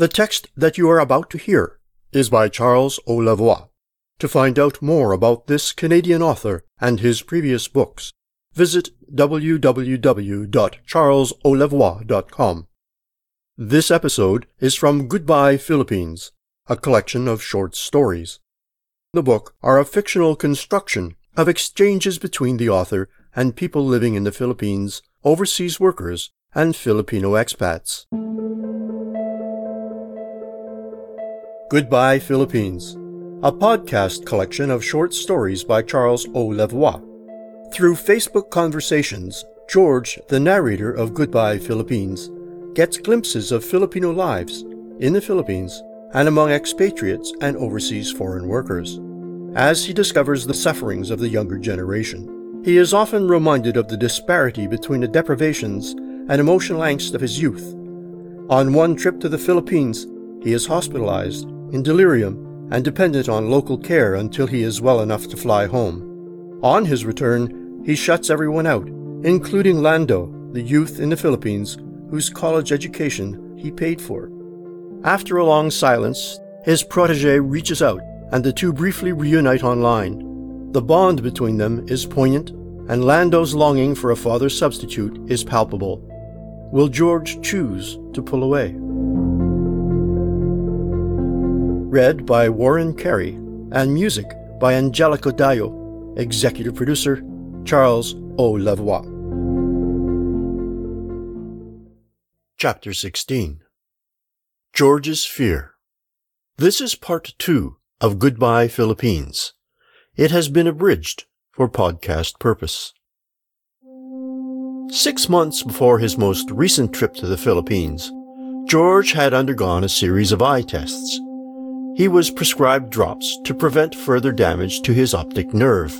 The text that you are about to hear is by Charles O. Lavoie. To find out more about this Canadian author and his previous books, visit www.charlesolavoie.com. This episode is from Goodbye Philippines, a collection of short stories. The book are a fictional construction of exchanges between the author and people living in the Philippines, overseas workers, and Filipino expats. Goodbye Philippines, a podcast collection of short stories by Charles O. Lavoie. Through Facebook conversations, George, the narrator of Goodbye Philippines, gets glimpses of Filipino lives in the Philippines and among expatriates and overseas foreign workers. As he discovers the sufferings of the younger generation, he is often reminded of the disparity between the deprivations and emotional angst of his youth. On one trip to the Philippines, he is hospitalized in delirium and dependent on local care until he is well enough to fly home. On his return, he shuts everyone out, including Lando, the youth in the Philippines whose college education he paid for. After a long silence, his protege reaches out and the two briefly reunite online. The bond between them is poignant, and Lando's longing for a father substitute is palpable. Will George choose to pull away? Read by Warren Carey, and music by Angelico Dayo, executive producer Charles O. Lavoie. Chapter 16 George's Fear. This is part two of Goodbye Philippines. It has been abridged for podcast purpose. Six months before his most recent trip to the Philippines, George had undergone a series of eye tests he was prescribed drops to prevent further damage to his optic nerve.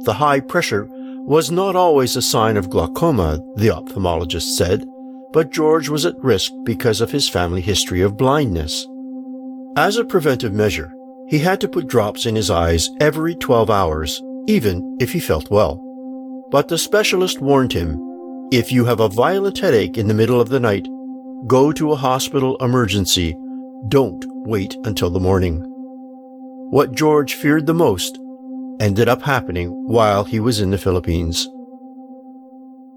The high pressure was not always a sign of glaucoma, the ophthalmologist said, but George was at risk because of his family history of blindness. As a preventive measure, he had to put drops in his eyes every 12 hours, even if he felt well. But the specialist warned him, if you have a violent headache in the middle of the night, go to a hospital emergency don't wait until the morning. What George feared the most ended up happening while he was in the Philippines.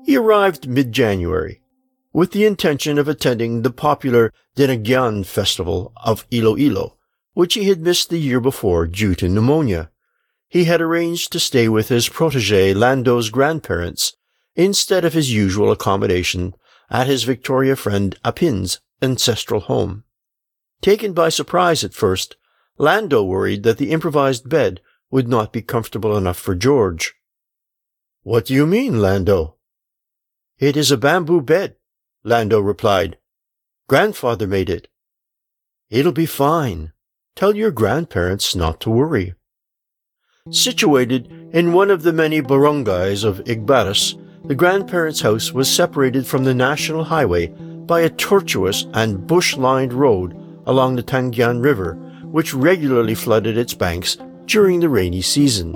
He arrived mid-January with the intention of attending the popular Dinagyang Festival of Iloilo, which he had missed the year before due to pneumonia. He had arranged to stay with his protege Lando's grandparents instead of his usual accommodation at his Victoria friend Apin's ancestral home. Taken by surprise at first, Lando worried that the improvised bed would not be comfortable enough for George. What do you mean, Lando? It is a bamboo bed, Lando replied. Grandfather made it. It'll be fine. Tell your grandparents not to worry. Situated in one of the many barangays of Igbaras, the grandparents' house was separated from the national highway by a tortuous and bush-lined road along the Tangyan River, which regularly flooded its banks during the rainy season.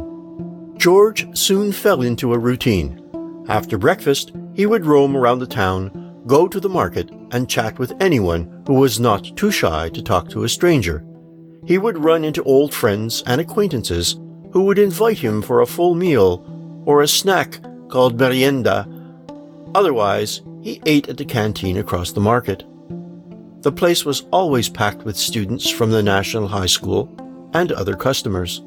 George soon fell into a routine. After breakfast, he would roam around the town, go to the market, and chat with anyone who was not too shy to talk to a stranger. He would run into old friends and acquaintances who would invite him for a full meal or a snack called merienda. Otherwise, he ate at the canteen across the market. The place was always packed with students from the National High School and other customers.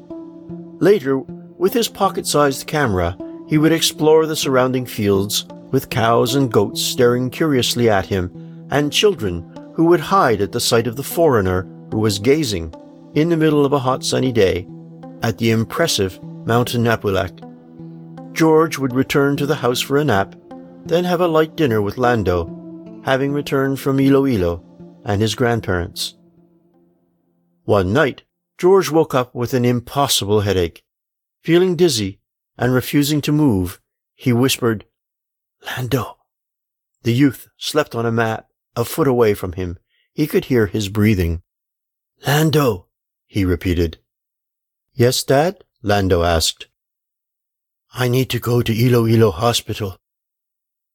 Later, with his pocket-sized camera, he would explore the surrounding fields with cows and goats staring curiously at him and children who would hide at the sight of the foreigner who was gazing, in the middle of a hot sunny day, at the impressive Mountain Napulac. George would return to the house for a nap, then have a light dinner with Lando, having returned from Iloilo and his grandparents. One night, George woke up with an impossible headache. Feeling dizzy and refusing to move, he whispered, Lando. The youth slept on a mat a foot away from him. He could hear his breathing. Lando, he repeated. Yes, Dad? Lando asked. I need to go to Iloilo Hospital.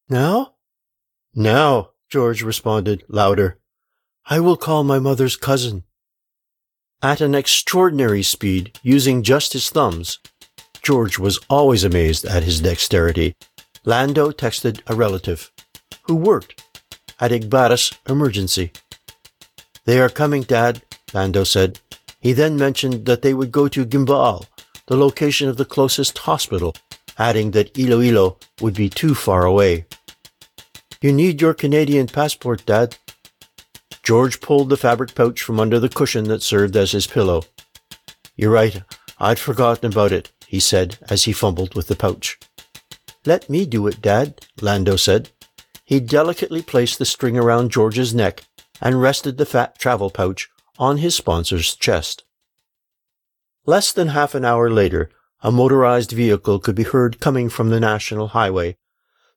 Now? Now, George responded, louder. I will call my mother's cousin. At an extraordinary speed, using just his thumbs, George was always amazed at his dexterity. Lando texted a relative who worked at Igbaras Emergency. They are coming, Dad, Lando said. He then mentioned that they would go to Guimbal, the location of the closest hospital, adding that Iloilo would be too far away. You need your Canadian passport, Dad. George pulled the fabric pouch from under the cushion that served as his pillow. You're right, I'd forgotten about it, he said as he fumbled with the pouch. Let me do it, Dad, Lando said. He delicately placed the string around George's neck and rested the fat travel pouch on his sponsor's chest. Less than half an hour later, a motorized vehicle could be heard coming from the national highway,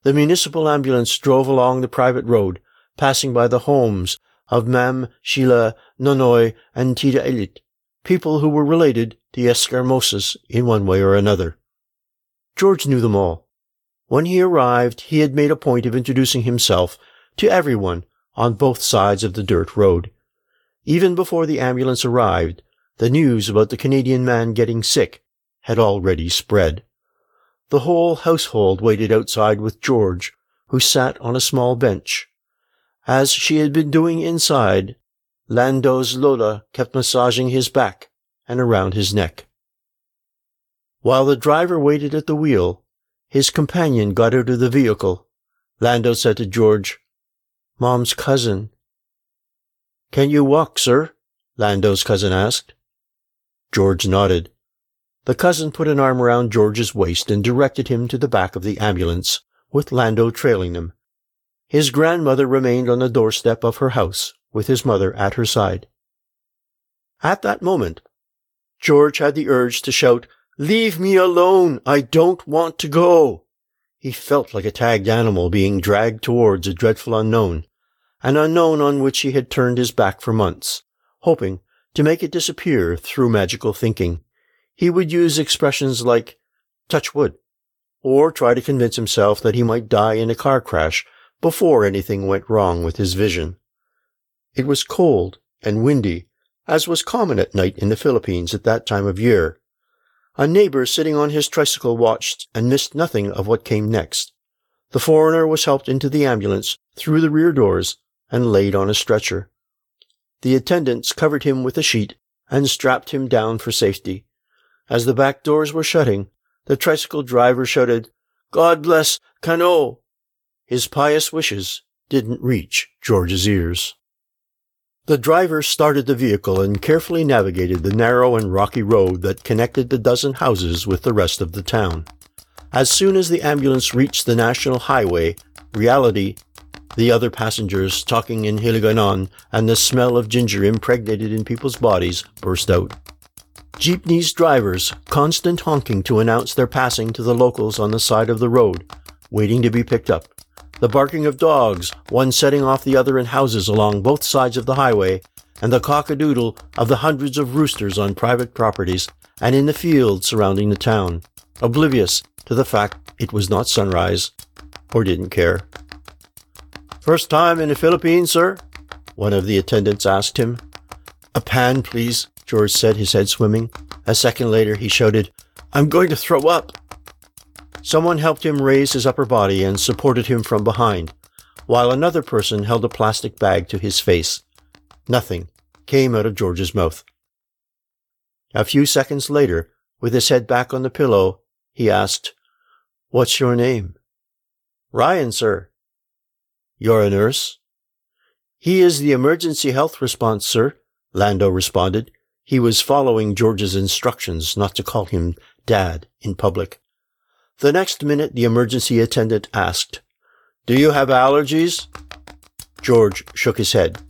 the municipal ambulance drove along the private road, passing by the homes of Mam, Sheila, Nonoy, and Tita Elit, people who were related to Escarmosas in one way or another. George knew them all. When he arrived, he had made a point of introducing himself to everyone on both sides of the dirt road. Even before the ambulance arrived, the news about the Canadian man getting sick had already spread. The whole household waited outside with George, who sat on a small bench. As she had been doing inside, Lando's Lola kept massaging his back and around his neck. While the driver waited at the wheel, his companion got out of the vehicle. Lando said to George, Mom's cousin. Can you walk, sir? Lando's cousin asked. George nodded. The cousin put an arm around George's waist and directed him to the back of the ambulance, with Lando trailing them. His grandmother remained on the doorstep of her house, with his mother at her side. At that moment, George had the urge to shout, Leave me alone! I don't want to go! He felt like a tagged animal being dragged towards a dreadful unknown, an unknown on which he had turned his back for months, hoping to make it disappear through magical thinking he would use expressions like touch wood, or try to convince himself that he might die in a car crash before anything went wrong with his vision. It was cold and windy, as was common at night in the Philippines at that time of year. A neighbor sitting on his tricycle watched and missed nothing of what came next. The foreigner was helped into the ambulance through the rear doors and laid on a stretcher. The attendants covered him with a sheet and strapped him down for safety. As the back doors were shutting, the tricycle driver shouted, God bless Cano! His pious wishes didn't reach George's ears. The driver started the vehicle and carefully navigated the narrow and rocky road that connected the dozen houses with the rest of the town. As soon as the ambulance reached the national highway, reality, the other passengers talking in Hiligaynon, and the smell of ginger impregnated in people's bodies burst out. Jeepney's drivers, constant honking to announce their passing to the locals on the side of the road, waiting to be picked up. The barking of dogs, one setting off the other in houses along both sides of the highway, and the cock-a-doodle of the hundreds of roosters on private properties and in the fields surrounding the town, oblivious to the fact it was not sunrise, or didn't care. First time in the Philippines, sir? One of the attendants asked him. A pan, please, George said, his head swimming. A second later, he shouted, I'm going to throw up. Someone helped him raise his upper body and supported him from behind, while another person held a plastic bag to his face. Nothing came out of George's mouth. A few seconds later, with his head back on the pillow, he asked, What's your name? Ryan, sir. You're a nurse? He is the emergency health response, sir, Lando responded, he was following George's instructions not to call him Dad in public. The next minute, the emergency attendant asked, Do you have allergies? George shook his head.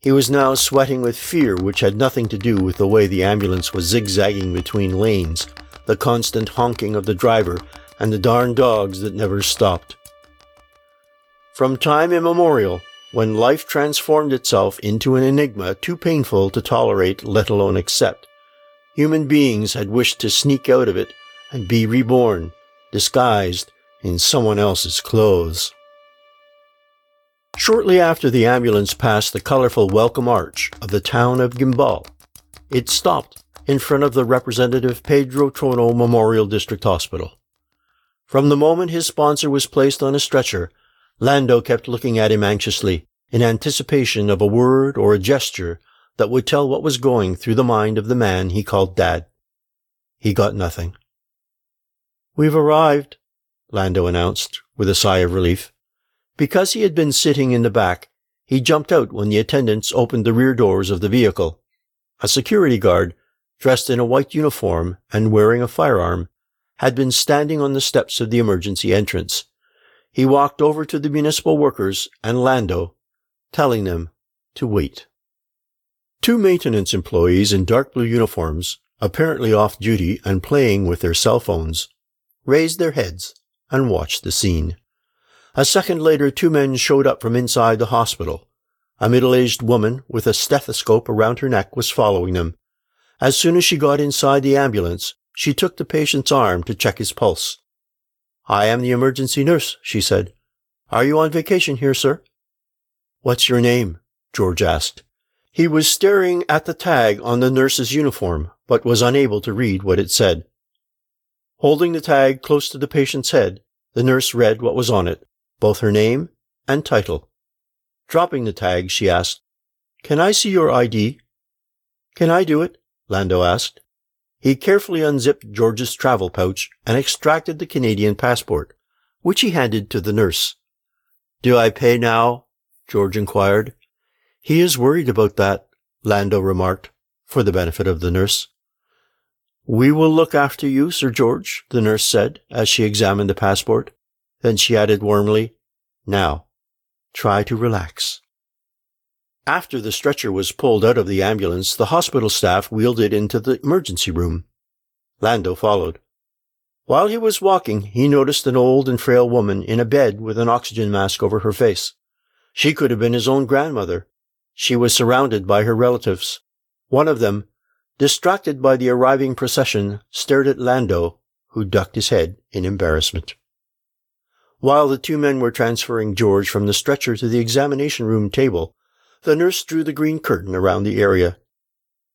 He was now sweating with fear, which had nothing to do with the way the ambulance was zigzagging between lanes, the constant honking of the driver, and the darn dogs that never stopped. From time immemorial, when life transformed itself into an enigma too painful to tolerate, let alone accept. Human beings had wished to sneak out of it and be reborn, disguised in someone else's clothes. Shortly after the ambulance passed the colorful welcome arch of the town of Guimbal, it stopped in front of the Representative Pedro Trono Memorial District Hospital. From the moment his sponsor was placed on a stretcher, Lando kept looking at him anxiously in anticipation of a word or a gesture that would tell what was going through the mind of the man he called Dad. He got nothing. We've arrived, Lando announced with a sigh of relief. Because he had been sitting in the back, he jumped out when the attendants opened the rear doors of the vehicle. A security guard, dressed in a white uniform and wearing a firearm, had been standing on the steps of the emergency entrance. He walked over to the municipal workers and Lando, telling them to wait. Two maintenance employees in dark blue uniforms, apparently off duty and playing with their cell phones, raised their heads and watched the scene. A second later, two men showed up from inside the hospital. A middle-aged woman with a stethoscope around her neck was following them. As soon as she got inside the ambulance, she took the patient's arm to check his pulse. I am the emergency nurse, she said. Are you on vacation here, sir? What's your name? George asked. He was staring at the tag on the nurse's uniform, but was unable to read what it said. Holding the tag close to the patient's head, the nurse read what was on it, both her name and title. Dropping the tag, she asked, Can I see your ID? Can I do it? Lando asked. He carefully unzipped George's travel pouch and extracted the Canadian passport, which he handed to the nurse. Do I pay now? George inquired. He is worried about that, Lando remarked, for the benefit of the nurse. We will look after you, Sir George, the nurse said as she examined the passport. Then she added warmly, Now, try to relax. After the stretcher was pulled out of the ambulance, the hospital staff wheeled it into the emergency room. Lando followed. While he was walking, he noticed an old and frail woman in a bed with an oxygen mask over her face. She could have been his own grandmother. She was surrounded by her relatives. One of them, distracted by the arriving procession, stared at Lando, who ducked his head in embarrassment. While the two men were transferring George from the stretcher to the examination room table, the nurse drew the green curtain around the area.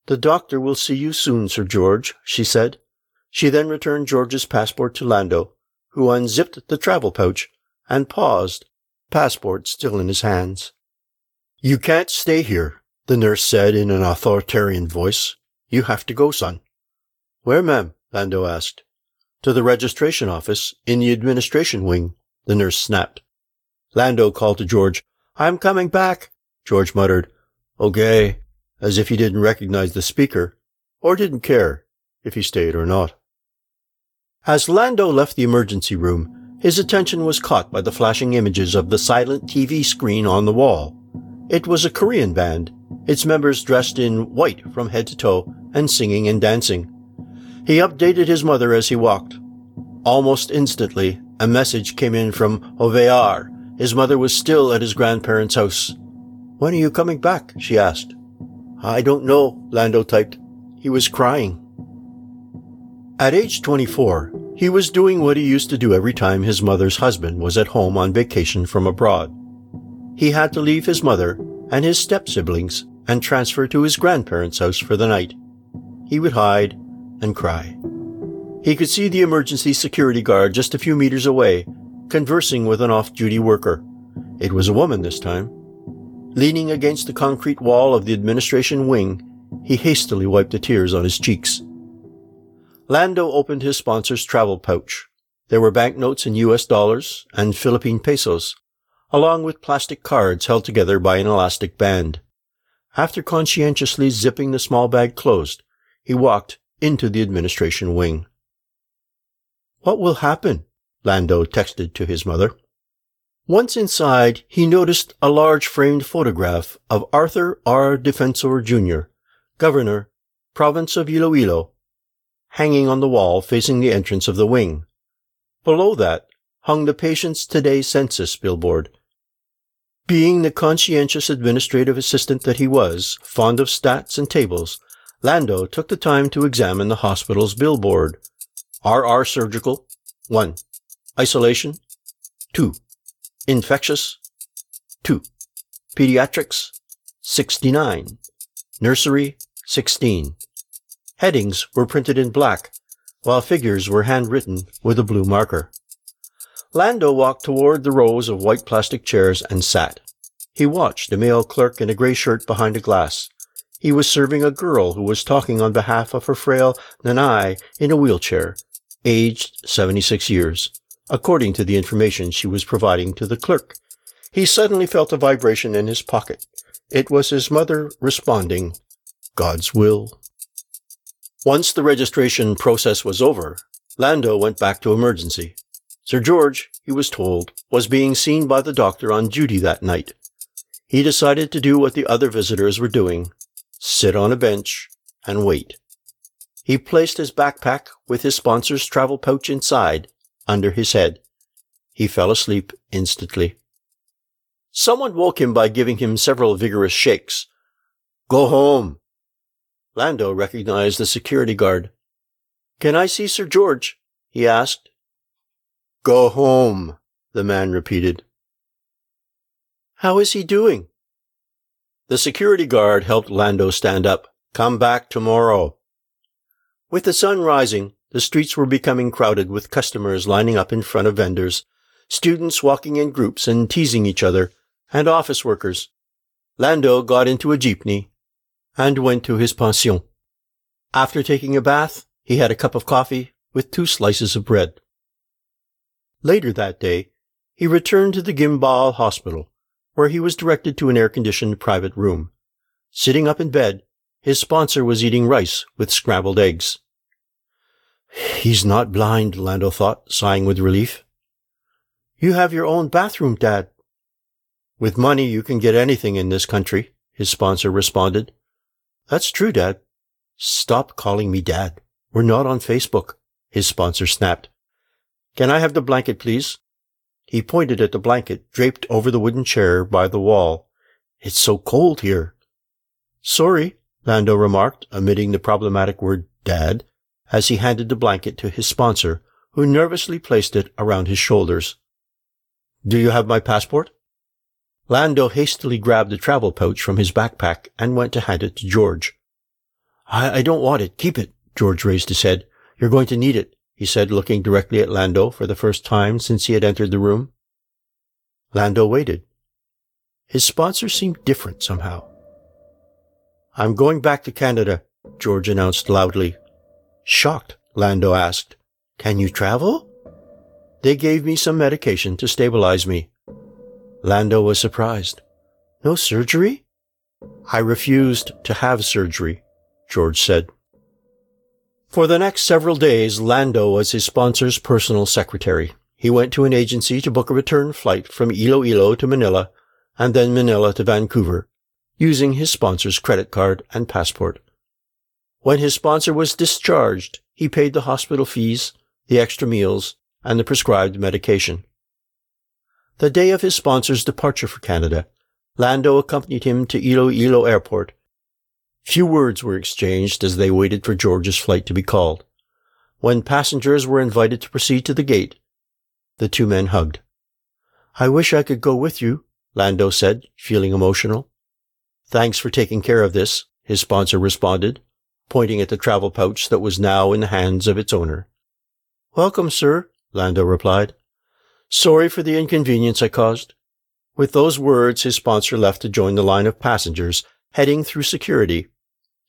The doctor will see you soon, Sir George, she said. She then returned George's passport to Lando, who unzipped the travel pouch and paused, passport still in his hands. You can't stay here, the nurse said in an authoritarian voice. You have to go, son. Where, ma'am? Lando asked. To the registration office in the administration wing, the nurse snapped. Lando called to George, I'm coming back. George muttered, Okay, as if he didn't recognize the speaker, or didn't care if he stayed or not. As Lando left the emergency room, his attention was caught by the flashing images of the silent TV screen on the wall. It was a Korean band, its members dressed in white from head to toe and singing and dancing. He updated his mother as he walked. Almost instantly, a message came in from Ovear. His mother was still at his grandparents' house. When are you coming back? she asked. I don't know, Lando typed. He was crying. At age 24, he was doing what he used to do every time his mother's husband was at home on vacation from abroad. He had to leave his mother and his step siblings and transfer to his grandparents' house for the night. He would hide and cry. He could see the emergency security guard just a few meters away, conversing with an off-duty worker. It was a woman this time. Leaning against the concrete wall of the administration wing, he hastily wiped the tears on his cheeks. Lando opened his sponsor's travel pouch. There were banknotes in US dollars and Philippine pesos, along with plastic cards held together by an elastic band. After conscientiously zipping the small bag closed, he walked into the administration wing. What will happen? Lando texted to his mother. Once inside, he noticed a large framed photograph of Arthur R. Defensor Jr., Governor, Province of Iloilo, hanging on the wall facing the entrance of the wing. Below that hung the Patients Today Census billboard. Being the conscientious administrative assistant that he was, fond of stats and tables, Lando took the time to examine the hospital's billboard. RR Surgical, 1. Isolation, 2 infectious. 2. Pediatrics, 69. Nursery, 16. Headings were printed in black, while figures were handwritten with a blue marker. Lando walked toward the rows of white plastic chairs and sat. He watched a male clerk in a gray shirt behind a glass. He was serving a girl who was talking on behalf of her frail Nanai in a wheelchair, aged 76 years, according to the information she was providing to the clerk. He suddenly felt a vibration in his pocket. It was his mother responding, God's will. Once the registration process was over, Lando went back to emergency. Sir George, he was told, was being seen by the doctor on duty that night. He decided to do what the other visitors were doing, sit on a bench and wait. He placed his backpack with his sponsor's travel pouch inside under his head. He fell asleep instantly. Someone woke him by giving him several vigorous shakes. Go home. Lando recognized the security guard. Can I see Sir George? he asked. Go home, the man repeated. How is he doing? The security guard helped Lando stand up. Come back tomorrow. With the sun rising, the streets were becoming crowded with customers lining up in front of vendors, students walking in groups and teasing each other, and office workers. Lando got into a jeepney and went to his pension. After taking a bath, he had a cup of coffee with two slices of bread. Later that day, he returned to the Guimbal Hospital, where he was directed to an air-conditioned private room. Sitting up in bed, his sponsor was eating rice with scrambled eggs. He's not blind, Lando thought, sighing with relief. You have your own bathroom, Dad. With money, you can get anything in this country, his sponsor responded. That's true, Dad. Stop calling me Dad. We're not on Facebook, his sponsor snapped. Can I have the blanket, please? He pointed at the blanket draped over the wooden chair by the wall. It's so cold here. Sorry, Lando remarked, omitting the problematic word dad, as he handed the blanket to his sponsor, who nervously placed it around his shoulders. Do you have my passport? Lando hastily grabbed the travel pouch from his backpack and went to hand it to George. I, I don't want it. Keep it. George raised his head. You're going to need it he said, looking directly at Lando for the first time since he had entered the room. Lando waited. His sponsor seemed different somehow. I'm going back to Canada, George announced loudly. Shocked, Lando asked, Can you travel? They gave me some medication to stabilize me. Lando was surprised. No surgery? I refused to have surgery, George said. For the next several days, Lando was his sponsor's personal secretary. He went to an agency to book a return flight from Iloilo to Manila and then Manila to Vancouver, using his sponsor's credit card and passport. When his sponsor was discharged, he paid the hospital fees, the extra meals, and the prescribed medication. The day of his sponsor's departure for Canada, Lando accompanied him to Iloilo Airport Few words were exchanged as they waited for George's flight to be called. When passengers were invited to proceed to the gate, the two men hugged. I wish I could go with you, Lando said, feeling emotional. Thanks for taking care of this, his sponsor responded, pointing at the travel pouch that was now in the hands of its owner. Welcome, sir, Lando replied. Sorry for the inconvenience I caused. With those words, his sponsor left to join the line of passengers heading through security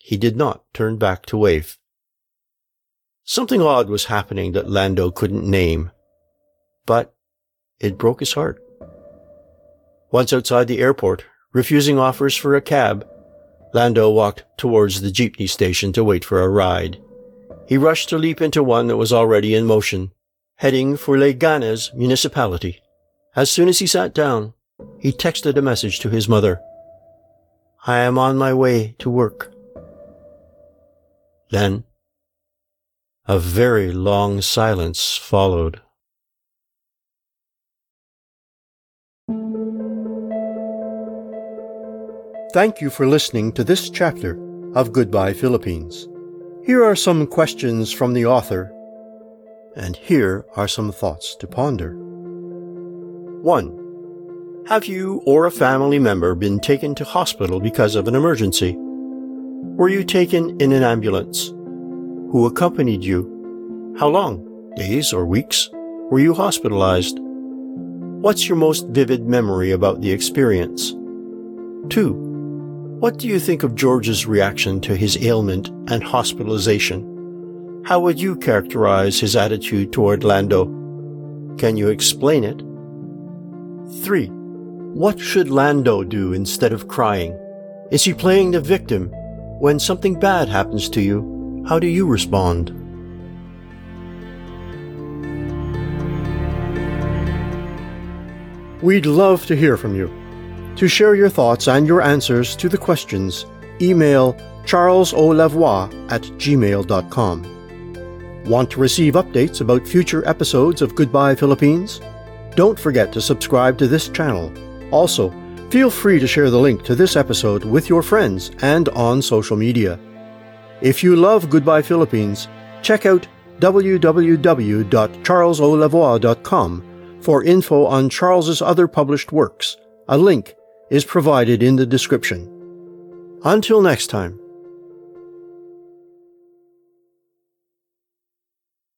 he did not turn back to wave. Something odd was happening that Lando couldn't name, but it broke his heart. Once outside the airport, refusing offers for a cab, Lando walked towards the jeepney station to wait for a ride. He rushed to leap into one that was already in motion, heading for Leganes municipality. As soon as he sat down, he texted a message to his mother. I am on my way to work. Then a very long silence followed. Thank you for listening to this chapter of Goodbye Philippines. Here are some questions from the author, and here are some thoughts to ponder. 1. Have you or a family member been taken to hospital because of an emergency? Were you taken in an ambulance? Who accompanied you? How long? Days or weeks? Were you hospitalized? What's your most vivid memory about the experience? 2. What do you think of George's reaction to his ailment and hospitalization? How would you characterize his attitude toward Lando? Can you explain it? 3. What should Lando do instead of crying? Is he playing the victim? When something bad happens to you, how do you respond? We'd love to hear from you. To share your thoughts and your answers to the questions, email charlesolavoie at gmail.com. Want to receive updates about future episodes of Goodbye Philippines? Don't forget to subscribe to this channel. Also, feel free to share the link to this episode with your friends and on social media. If you love Goodbye Philippines, check out www.charlesolavoie.com for info on Charles's other published works. A link is provided in the description. Until next time.